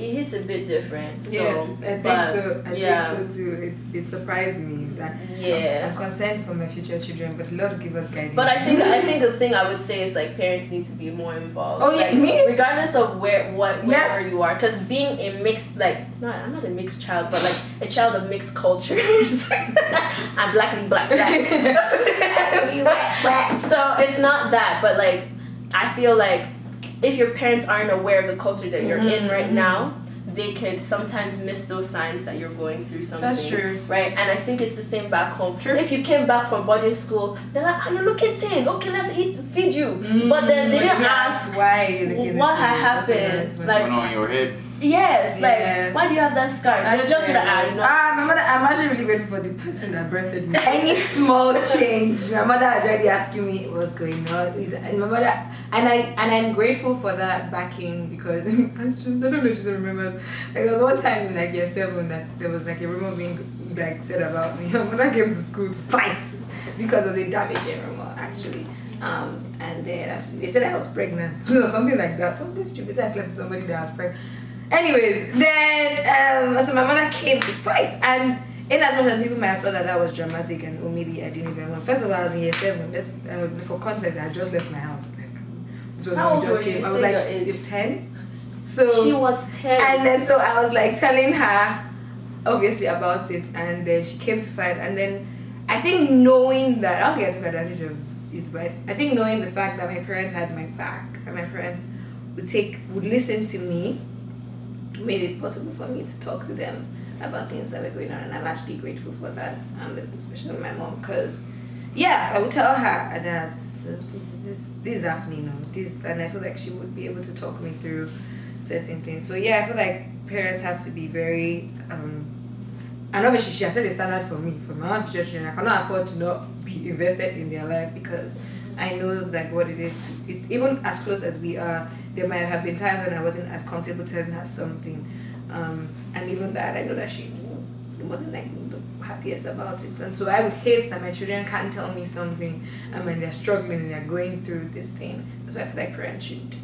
It hits a bit different. So
yeah, I think
but,
so. I
yeah.
think so too. It, it surprised me that
Yeah.
I'm, I'm concerned for my future children, but Lord give us guidance.
But I think I think the thing I would say is like parents need to be more involved.
Oh, yeah,
Like,
me?
Regardless of where what
Yeah.
wherever you are, because being a mixed like no, I'm not a mixed child, but like a child of mixed cultures. I'm blackly black black. so, so it's not that, but like I feel like if your parents aren't aware of the culture that you're in
Mhm,
right
mhm.
now, they can sometimes miss those signs that you're going through something.
That's true.
Right, and I think it's the same back home.
True.
If you came back from boarding school, they're like, "Are you looking thin? Okay, let's eat, feed you." but then they
Mm,
didn't
yeah,
ask
why
what had happened.
another
Like-
What's going on in your head?
Yes,
Yeah.
like why do you have that scar?
That's
They'll just be like, ah,
fair.
you know.
Ah, my mother, I'm actually really grateful for the person that birthed me. Any small change, my mother is already asking me what's going on. Is- And my mother, and I, and I'm grateful for that backing because I don't know if she remembers. Like, there was one time in like year seven that there was like a rumor being like said about me. My mother came to school to fight because it was a damaging rumor actually. Um, and then actually they said I was pregnant, or something like that. Something stupid. They said I slept with somebody that was pregnant. Anyways, then um, so my mother came to fight, and in as much as people might have thought that that was dramatic, and oh maybe I didn't even want. First of all, I was in year seven. Let's, uh, for context, I just left my house. Like, was
How old
just
were you?
came. I was
Say
like
your age.
if ten. So
She was ten.
and then so I was like telling her obviously about it and then she came to fight and then I think knowing that I don't think I took advantage of it but I think knowing the fact that my parents had my back and my parents would take would listen to me made it possible for me to talk to them about things that were going on and I'm actually grateful for that um, especially my mom because yeah I would tell her that this, this is happening no? this and I feel like she would be able to talk me through certain things. So yeah, I feel like parents have to be very um and obviously she has set a standard for me, for my own children. I cannot afford to not be invested in their life because I know like what it is. To, it, even as close as we are, there might have been times when I wasn't as comfortable telling her something, um, and even that I know that she wasn't like the happiest about it. And so I would hate that my children can't tell me something, and when they're struggling and they're going through this thing. So I feel like parents should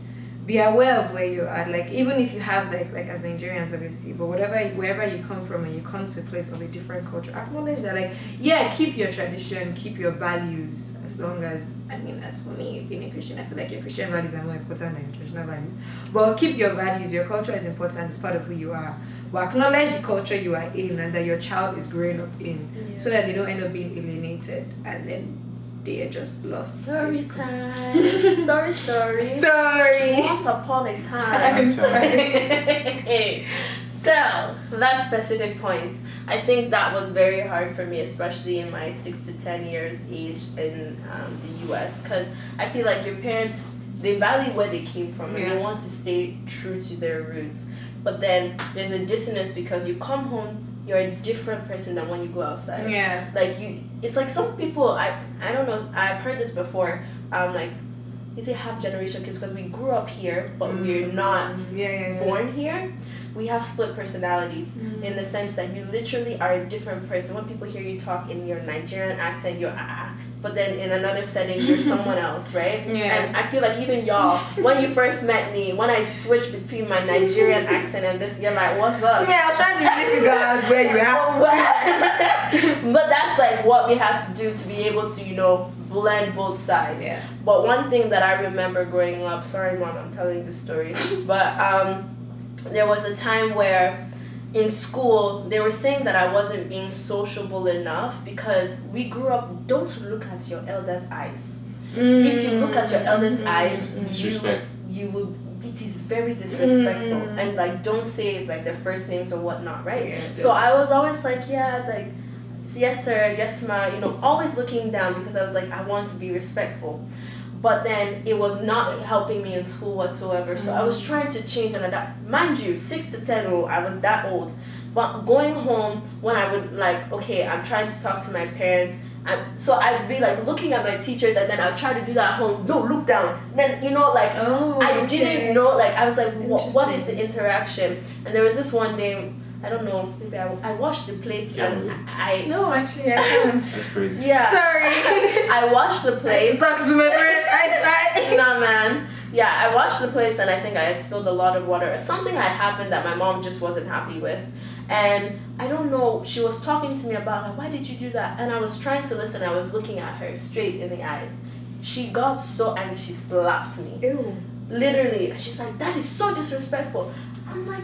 be aware of where you're. Like even if you have like like as Nigerians obviously, but whatever wherever you come from and you come to a place of a different culture, acknowledge that like yeah, keep your tradition, keep your values. As long as I mean, as for me being a Christian, I feel like your Christian values are more important than your traditional values. But keep your values. Your culture is important. It's part of who you are. But acknowledge the culture you are in and that your child is growing up in,
Yeah.
so that they don't end up being alienated and then they are just lost.
Story time. story, story.
Story.
Once upon a time. so that specific point, I think that was very hard for me, especially in my six to ten years age in um, the U.S. Because I feel like your parents they value where they came from and they want to stay true to their roots. But then there's a dissonance because you come home, you're a different person than when you go outside
Yeah.
like you it's like some people i i don't know i've heard this before um like you say half generation kids because we grew up here but we're not
Yeah, yeah, yeah.
born here we have split personalities
Mm.
in the sense that you literally are a different person when people hear you talk in your nigerian accent you're but then in another setting you're someone else right
Yeah.
and i feel like even y'all when you first met me when i switched between my nigerian accent and this you're like what's up
Yeah, I was trying to really figure out where you at.
but, but that's like what we had to do to be able to, you know, blend both sides.
Yeah.
But one thing that I remember growing up, sorry mom, I'm telling the story, but um, there was a time where in school they were saying that I wasn't being sociable enough because we grew up. Don't look at your elders' eyes. If you look at your elders' eyes,
Disrespect.
you you will. It is very disrespectful,
Mm.
and like don't say like their first names or whatnot, right?
Yeah.
So I was always like, yeah, like, yes sir, yes ma, you know, always looking down because I was like, I want to be respectful. But then it was not helping me in school whatsoever. So I was mm. trying to change and adapt. Mind you, six to ten, oh, I was that old. But going home when I would like, okay, I'm trying to talk to my parents. And so I'd be like looking at my teachers and then I'd try to do that at home. No, look down. Then you know, like
Oh,
I
okay.
didn't know, like, I was like, what, what is the interaction? And there was this one day, I don't know, maybe I, I washed the plates
Yeah,
and
really?
I,
No, actually, I can't.
That's crazy.
yeah,
Sorry.
I washed the
Let's
plates.
talk to my friend. I
nah, man. Yeah, I washed the plates and I think I spilled a lot of water. Something had happened that my mom just wasn't happy with. And I don't know, she was talking to me about, like, why did you do that? And I was trying to listen, I was looking at her straight in the eyes. She got so angry, she slapped me.
Ew.
Literally. She's like, that is so disrespectful. I'm like,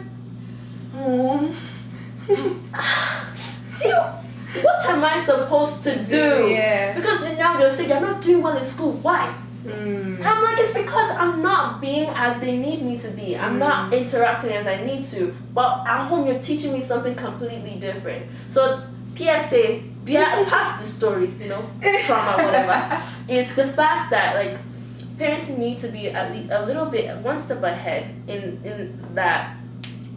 Do you, what am I supposed to do?
Yeah.
Because now you're saying you're not doing well in school. Why?
Mm.
I'm like, it's because I'm not being as they need me to be. I'm not interacting as I need to. But at home, you're teaching me something completely different. So, PSA, be past the story, you know, trauma, whatever. It's the fact that, like, parents need to be at least a little bit one step ahead in, in that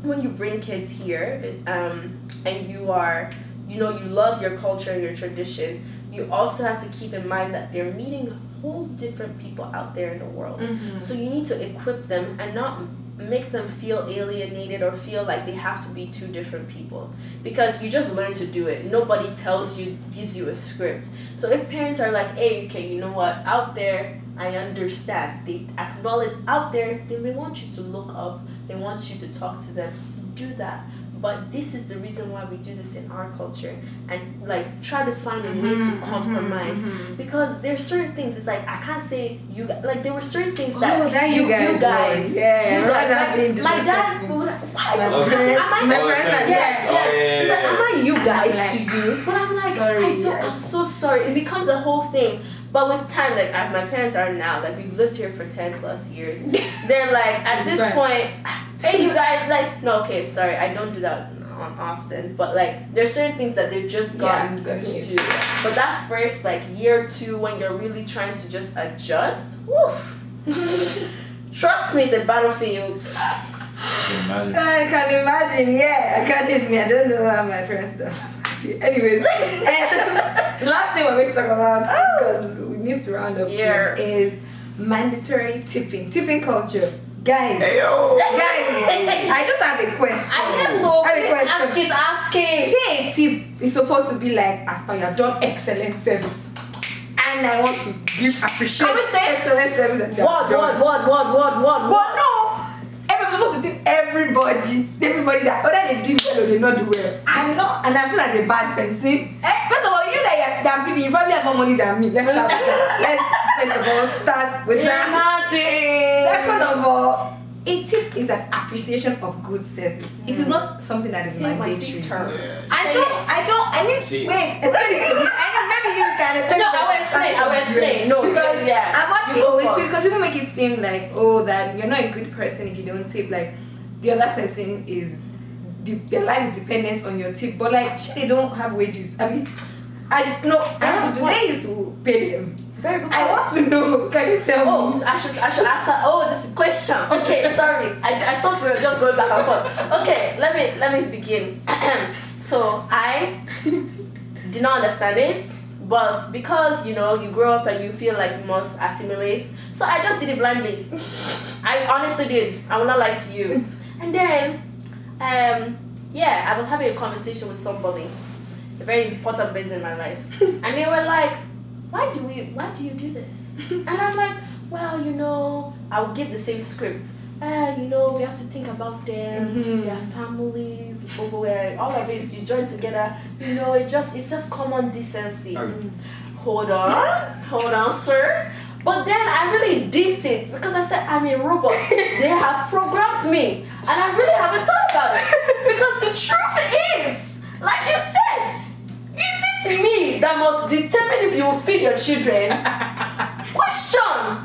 when you bring kids here, um, and you are, you know, you love your culture and your tradition, you also have to keep in mind that they're meeting whole different people out there in the world.
Mm-hmm.
So you need to equip them and not make them feel alienated or feel like they have to be two different people because you just learn to do it. Nobody tells you, gives you a script. So if parents are like, hey, okay, you know what, out there, I understand. They acknowledge out there, they may want you to look up, they want you to talk to them. Do that but this is the reason why we do this in our culture and like try to find a way
Mm-hmm,
to compromise because there's certain things it's like i can't say you guys like there were certain things that
Oh, that you guys was- yeah,
you guys like,
being
my dad why
My
am I
my
Oh,
parents are
Yes,
Oh,
yes.
yeah,
It's like, am I you guys
like,
to you? But I'm like,
sorry,
I don't,
yeah.
I'm so sorry. It becomes a whole thing. But with time, like as my parents are now, like we've lived here for ten plus years. They're like at this
Right.
point, hey you guys, like no, okay, sorry, I don't do that on often. But like there's certain things that they've just gotten
Yeah,
used
used
to. But that first like year two when you're really trying to just adjust, whew, trust me, it's a battlefield.
Can?
I can imagine, yeah. I can't admit, I don't know how my parents do. Anyways, last thing we're going to talk about oh. because we need to round up soon,
Yeah.
is mandatory tipping, tipping culture. Guys,
Hey yo!
guys, I just have a question.
I guess so.
I have a
Please
question.
ask it, ask it.
Say a tip is supposed to be like, as per you have done excellent service. And I want to give appreciate
Can we say-
excellent service that you
What,
have done.
what, what, what, what, what,
But no, everyone's supposed to tip everybody, everybody that whether they do well or they not do well. I'm not, and I'm seen as a bad person. Eh, First of all, you that you're damn tipping, you probably have more money than me. Let's start with that. Let's first of all start with that.
Imagine.
Second of all, a tip is an appreciation of good service. It is mm. not something that is
See my
mandatory.
sister.
Yeah.
I don't, I don't, I mean,
See.
wait, explain it to me. I know, maybe you can explain
No, I will explain, I will explain. No,
because
yeah.
I'm actually
You go
always,
first.
because people make it seem like, oh, that you're not a good person if you don't tip. Like, the other person is, de- their life is dependent on your tip. But, like, they don't have wages. I mean, I no, I don't, used to pay them.
Very good.
I want to know, can you tell me?
Oh,
me?
I should I should ask her. Oh, just a question. Okay, sorry. I, I thought we were just going back and forth. Okay, let me let me begin. so I did not understand it, but because you know you grow up and you feel like you must assimilate, so I just did it blindly. I honestly did. I will not lie to you. And then, um, yeah, I was having a conversation with somebody, a very important person in my life, and they were like, "Why do we? Why do you do this?" And I'm like, "Well, you know, I will give the same script. Uh, you know, we have to think about them.
Mhm.
We have families. All of it is you join together. You know, it just it's just common decency." hold on, hold on, sir. But then I really dipped it because I said I'm a robot. they have programmed me, and I really haven't thought about it. Because the truth is, like you said, me that must determine if you will feed your children? Question: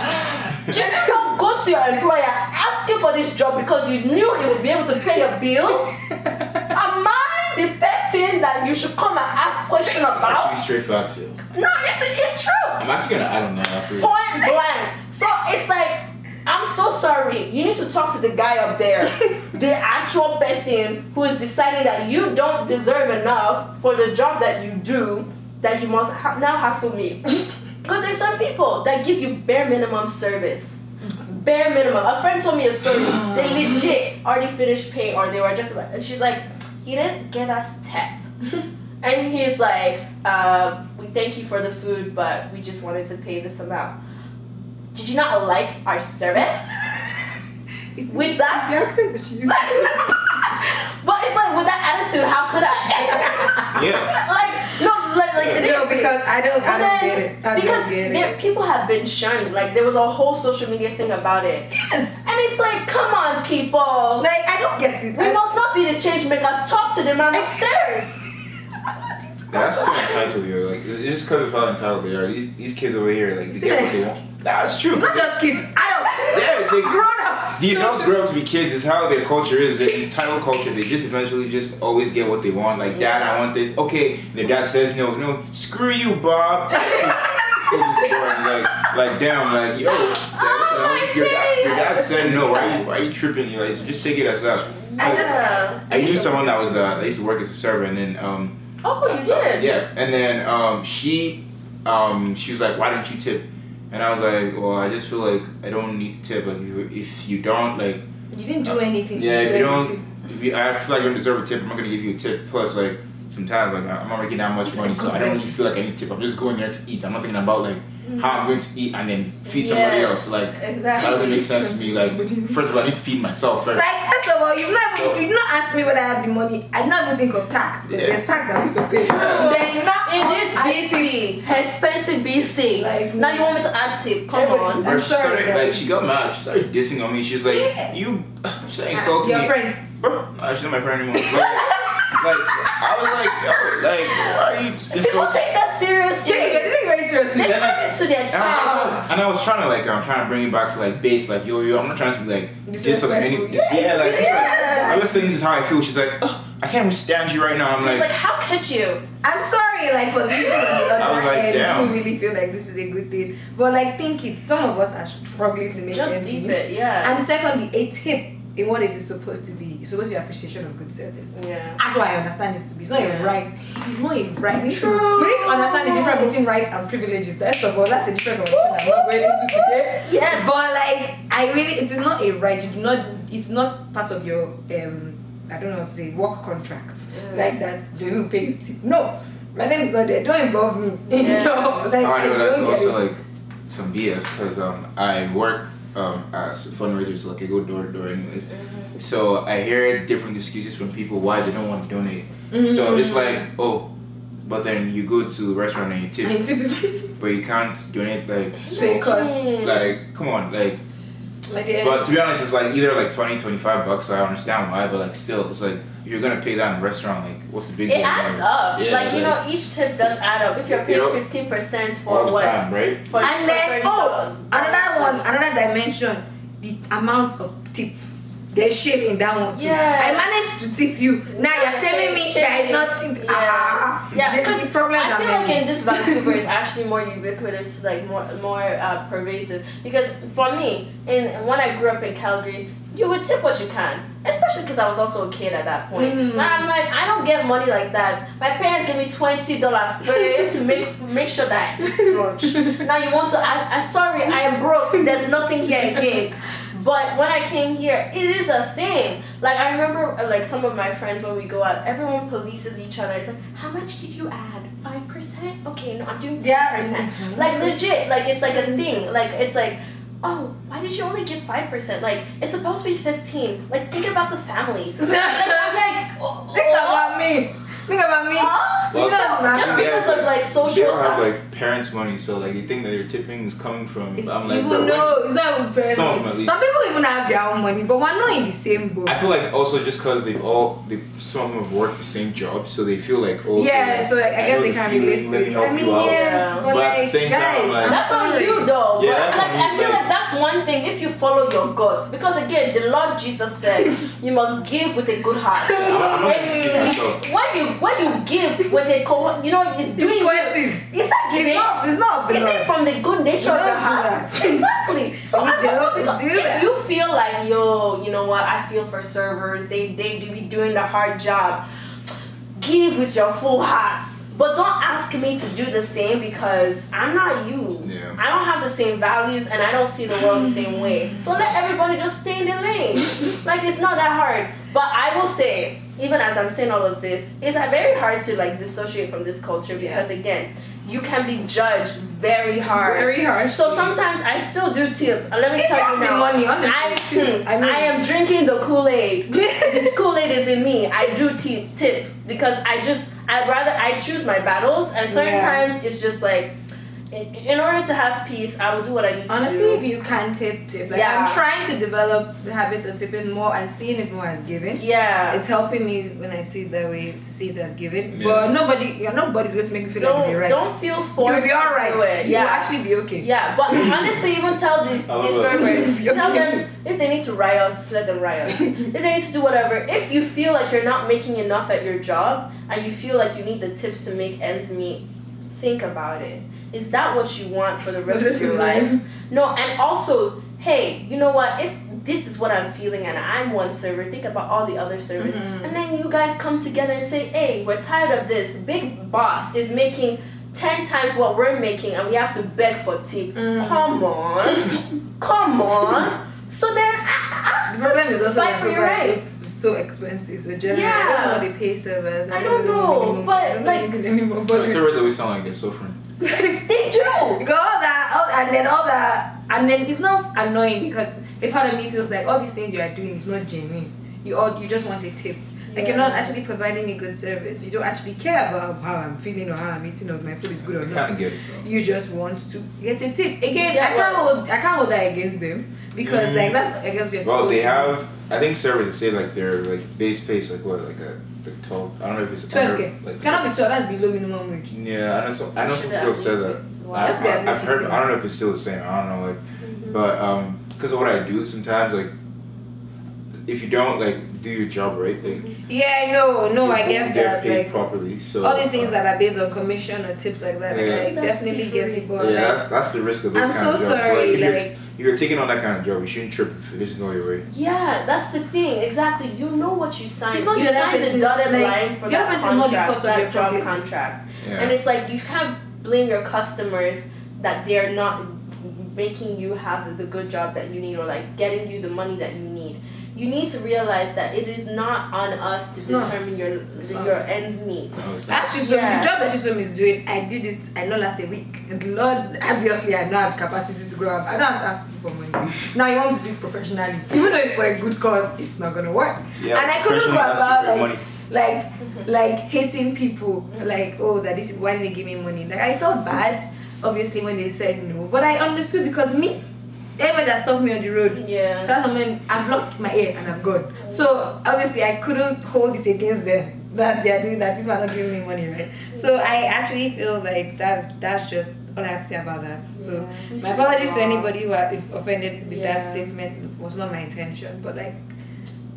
Did you not go to your employer asking for this job because you knew you would be able to pay your bills? Am I the person that you should come and ask question
It's
about?
actually straight facts, yo.
No, it's, it's true.
I'm actually gonna add on that.
Point blank. So it's like, I'm so sorry. You need to talk to the guy up there, the actual person who is deciding that you don't deserve enough for the job that you do, that you must ha- now hassle me. Because there's some people that give you bare minimum service. Bare minimum. A friend told me a story. They legit already finished paying, or they were just like, and she's like, he didn't give us tip. And he's like, uh, we thank you for the food, but we just wanted to pay this amount. Did you not like our service? With
The
that,
accent that she used.
but it's like with that attitude, how could I?
Yeah.
like no, like like
No, because I don't, I don't get it. I
because
don't get
there,
it.
people have been shunned. Like there was a whole social media thing about it,
Yes.
and it's like, come on, people.
Like I don't get it.
we
I-
must not be the change makers. Talk to the man upstairs.
That's so entitled, yo. Like, it's it's just because of how entitled they are. These these kids over here, like, they get what they want. That's true.
Not just kids, adults,
Yeah, they
grown ups.
These adults grow up to be kids. Is how their culture is. The entitled culture. They just eventually just always get what they want. Like, dad, I want this. Okay. Their dad says no, no. Screw you, Bob. Like, like damn. Like, yo. The your, dad, your dad said no. Why are you, why are you tripping? You're like, just take it as that.
I just-
Yeah.
I knew someone that was uh, that used to work as a server, and then um,
Oh, you did.
uh, yeah, and then um, she um, she was like, "Why didn't you tip?" And I was like, "Well, I just feel like I don't need to tip. Like, if you, if you don't, like,
You didn't do uh, anything. to
yeah, if you don't, if you, I feel like you don't deserve a tip. I'm not gonna give you a tip. Plus, like, sometimes like I'm not making that much money, so I don't really feel like I need tip. I'm just going there to eat. I'm not thinking about like mm. how I'm going to eat and then feed somebody
Yes,
else. Like,
exactly.
that doesn't make sense to me. Like, first of all, I need to feed myself first.
Like first of all, you've not
So-
you've not asked me whether I have the money. I not even think of tax.
Yeah.
There's tax that I used to pay.
Yeah.
Then you not
In this
I think-
BC, expensive BC.
Like,
now you want me to add tip? Come
Everybody-
on.
Bro,
I'm
she
sorry,
started, like she got mad. She started dissing on me. She was like,
Yeah.
"You," she started insulting
Your
me.
friend.
Bro, nah, she's not my friend anymore. Like, like, I was like, yo, like, why are you
People
insulting?
take that seriously.
Take it, take it very seriously.
They
Then I-
come into their
And I, was
child.
and I was trying to like, I'm trying to bring it back to like base, like, yo, yo, I'm not trying to be like, diss on any,
Disrespectful.
yeah, like, it's like,
Yeah.
I was saying this is how I feel. She's like, Ugh, I can't withstand you right now. I'm like,
like, how could you?
I'm sorry, like for the people on the
I was
other
like,
end
damn.
who really feel like this is a good thing. But like think it, some of us are struggling to make
Just
ends
deep
meet.
it, yeah.
And secondly, a tip in what it is supposed to be. It's supposed to be appreciation of good service.
yeah.
That's why I understand it to be. It's not
Yeah.
a right. It's not a right. We need, to,
True.
we need to understand the difference between rights and privileges. First of all, that's a different conversation I'm not going into today.
Yes.
But like, I really, it is not a right. You do not. It's not part of your um. I don't know how to say work contract.
Mm.
Like that. Do you pay you tip? No. My name is not there. Don't involve me.
Yeah.
no, like,
oh, I know
I
that's
don't get
also
it.
like some BS because um, I work um, as a fundraiser, like I go door to door anyways.
Mm-hmm.
So I hear different excuses from people why they don't want to donate. So it's like, oh, but then you go to a restaurant and you tip, but you can't donate like
So it costs.
like come on like but to be honest it's like either like 20 25 bucks so i understand why but like still it's like you're gonna pay that in a restaurant like what's the big deal?
It adds
Like,
up.
yeah,
like you
like-
know, each tip does add up. If you're paying fifteen percent for
all the
what?
time right
For,
and
for
then oh another one another dimension the amount of tip They're in that one too
Yeah.
i managed to tip you now you're shaming me that i not tip
Yeah.
ah
Yeah, because
the problems
I
are
feel like
many.
in this Vancouver is actually more ubiquitous, like more more uh, pervasive. Because for me, in when I grew up in Calgary, you would tip what you can, especially because I was also a kid at that point.
Mm.
And I'm like, I don't get money like that. My parents give me twenty dollars to make make sure that I eat lunch. now you want to? I, I'm sorry, I am broke. There's nothing here again. But when I came here, it is a thing. Like I remember, like some of my friends when we go out, everyone polices each other. It's like, how much did you add? Five percent? Okay, no, I'm doing ten
Yeah.
percent.
Mhm.
Like legit, like it's like a thing. Like it's like, oh, why did you only give five percent? Like it's supposed to be fifteen. Like think about the families. like, I'm like, oh,
think about me think about me
Huh?
Well,
You know, just because of like
they
social.
don't have like parents money so like they think that their tipping is coming from
It's
i'm like
even
bro,
no it's not even fair
Some of them
some people even have their own money but we're not in the same boat
I feel like also just because they've all they some of them have worked the same job, so they feel like oh
yeah
okay,
so like, i guess they
the
can
feeling,
relate to
let me
it
help
i mean
you out.
yes
Yeah.
but,
But
like
same time,
guys
I'm like-
That's on you though.
Yeah, that's
like
on you,
I feel
like-
like that's one thing if you follow your guts. Because again, the Lord Jesus said you must give with a good heart.
I'm, I'm not gonna
When- you when you give with a co- you know it's doing
it's coercive
it's not
it's
giving.
not it's not of the
Is
Lord.
it from the good nature
You
of your
don't
heart? Exactly. So
You
I'm just
don't
because
do
if
that.
you feel like yo, you know what, I feel for servers, they they do be doing the hard job. Give with your full hearts. But don't ask me to do the same because I'm not you.
Yeah.
I don't have the same values and I don't see the world the same way. So let everybody just stay in their lane. like it's not that hard. But I will say, even as I'm saying all of this, it's very hard to like dissociate from this culture because again, you can be judged very hard.
Very hard.
So sometimes I still do tip. Uh, let me
you
tell you
the
now.
money, honestly,
I,
too. Hmm,
I
I,
am drinking the Kool-Aid. the Kool-Aid is in me. I do tip, tip because I just I'd rather I choose my battles and sometimes
Yeah.
it's just like in, in order to have peace, I will do what I need to do.
Honestly, if you can tip, tip. Like
Yeah.
I'm trying to develop the habit of tipping more and seeing it more as giving.
yeah.
It's helping me when I see it that way to see it as giving.
Yeah.
But nobody, yeah, nobody's going to make me feel like
don't,
it's a right.
don't feel forced
You'll be
to
alright.
do it.
You'll
Yeah.
actually be okay.
Yeah, but honestly, even tell these, these
that.
servers, tell them if they need to riot, let them riot. if they need to do whatever, if you feel like you're not making enough at your job and you feel like you need the tips to make ends meet, think about it. Is that what you want for the rest of your life? No, and also hey, you know what? If this is what I'm feeling and I'm one server, think about all the other servers.
Mhm.
And then you guys come together and say, hey, we're tired of this. Big boss is making 10 times what we're making and we have to beg for tip.
Mhm.
Come on. Come on. So then, ah,
The problem is also
Fight
that
for your
is
rights.
so, so expensive. So generally, I don't know what they pay servers.
I don't know, but,
don't know
like-
anything anymore.
But
But
servers always sound like they're suffering.
They do.
Because all that, all, and then all that, and then it's not annoying because a part of me feels like all these things you are doing is not genuine. You all you just want a tip. Like you're not actually providing a good service. You don't actually care about how I'm feeling or how I'm eating or if my food is good or
I kind
not.
get it.
You just want to get a tip. Again,
Yeah,
I can't
well-
hold I can't hold that against them because
Mm.
like that's against your
Well, they have. I think servers that say like their like base pay is like what like a like twelve. I don't know if it's
twelve
under,
k.
Like,
Cannot be twelve. That's below minimum wage.
Yeah, I know some. I know some people have said that.
be-
I,
Wow.
Let's be at
I,
least
I've heard. I don't know if it's still the same. I don't know. Like,
Mhm.
but um, because of what I do, sometimes like, if you don't like do your job right, like,
Yeah, I know. No, I get
won't get
that.
paid
Like
properly. So
all these things
uh,
that are based on commission or tips like that,
Yeah.
like,
That's
definitely get
different.
it. But
Yeah,
like,
that's, that's the risk of this
I'm
kind
so
of job.
sorry,
Like, if, you're,
like-
if you're taking on that kind of job, you shouldn't trip if it doesn't go your way.
Yeah, that's the thing. Exactly. You know what you signed.
It's not
you
the other
signed the dotted
like,
line for
the other
that
person is not the
contract,
cause of
that
your
job
problem.
contract.
Yeah.
And it's like you can't blame your customers that they're not making you have the good job that you need or like getting you the money that you need. You need to realize that it is not on us to
It's not.
determine your
It's
your
not.
ends meet.
No, it's.
That's just
Yeah.
the job that Chisom is doing. I did it. I know last a week, and Lord, obviously, I don't have capacity to go up. I don't have to ask people for money. Now you want me to do it professionally, even though it's for a good cause, it's not gonna work.
Yeah,
and I couldn't go
professionally asking
about
for
like,
money.
like, like hating people. Like, oh, that this is why they give me money. Like I felt bad, obviously, when they said no, but I understood because me, everyone that stopped me on the road.
Yeah.
So that's when I blocked my ear and I'm gone. So obviously I couldn't hold it against them that they're doing that. People are not giving me money, right? So I actually feel like that's that's just all I have to say about that. So
Yeah.
My apologies to anybody who are offended with
Yeah.
that statement. It was not my intention, but like.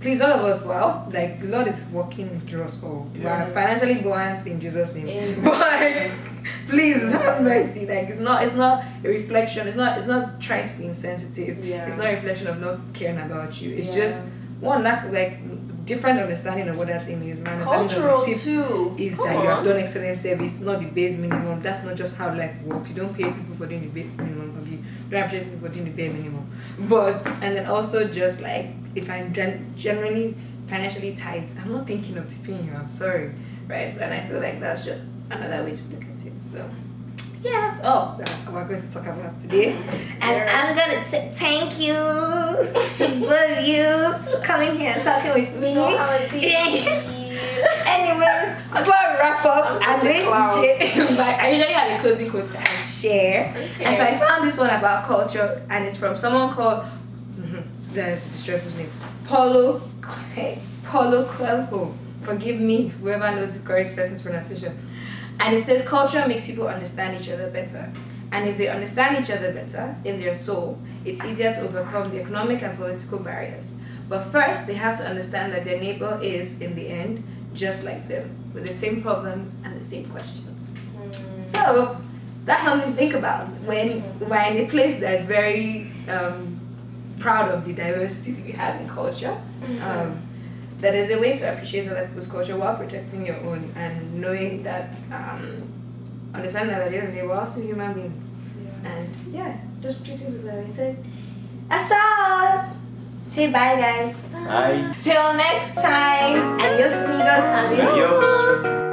Please, all of us, well, like the Lord is working through us all. We are financially buoyant in Jesus' name.
Amen.
But please have mercy. Like it's not, it's not a reflection. It's not, it's not trying to be insensitive.
Yeah.
It's not a reflection of not caring about you. It's
Yeah.
just one lack like different understanding of what that thing is. Man,
Cultural
tip
too.
is
Come
that you have done excellent service, not the base minimum. That's not just how life works. You don't pay people for doing the base minimum of you. don't appreciate people for doing the bare minimum. But and then also just like if I'm gen- generally financially tight, I'm not thinking of tipping you. I'm sorry, right? So, and I feel like that's just another way to look at it. So. yes. Oh, we're going to talk about today. And. I'm going to say thank you to both of you coming here and talking with me.
You know how it be.
Yes. Anyways, before I wrap up,
I'm
going to share. I usually have a closing quote that I share. And so I found this one about culture, and it's from someone called. That is the name. Paulo. Hey, Paulo Coelho. Forgive me, whoever knows the correct person's pronunciation. And it says culture makes people understand each other better. And if they understand each other better in their soul, it's easier to overcome the economic and political barriers. But first, they have to understand that their neighbor is, in the end, just like them, with the same problems and the same questions.
Mm.
So that's something to think about when we're in a place that is very um, proud of the diversity that we have in culture. Um, that is a way to appreciate other people's culture while protecting your own and knowing that um, understanding that at the end of the day we're all still human beings. And yeah, just treating people that way. So that's all. Say bye guys.
Bye.
Till next time. Adios amigos.
Adios.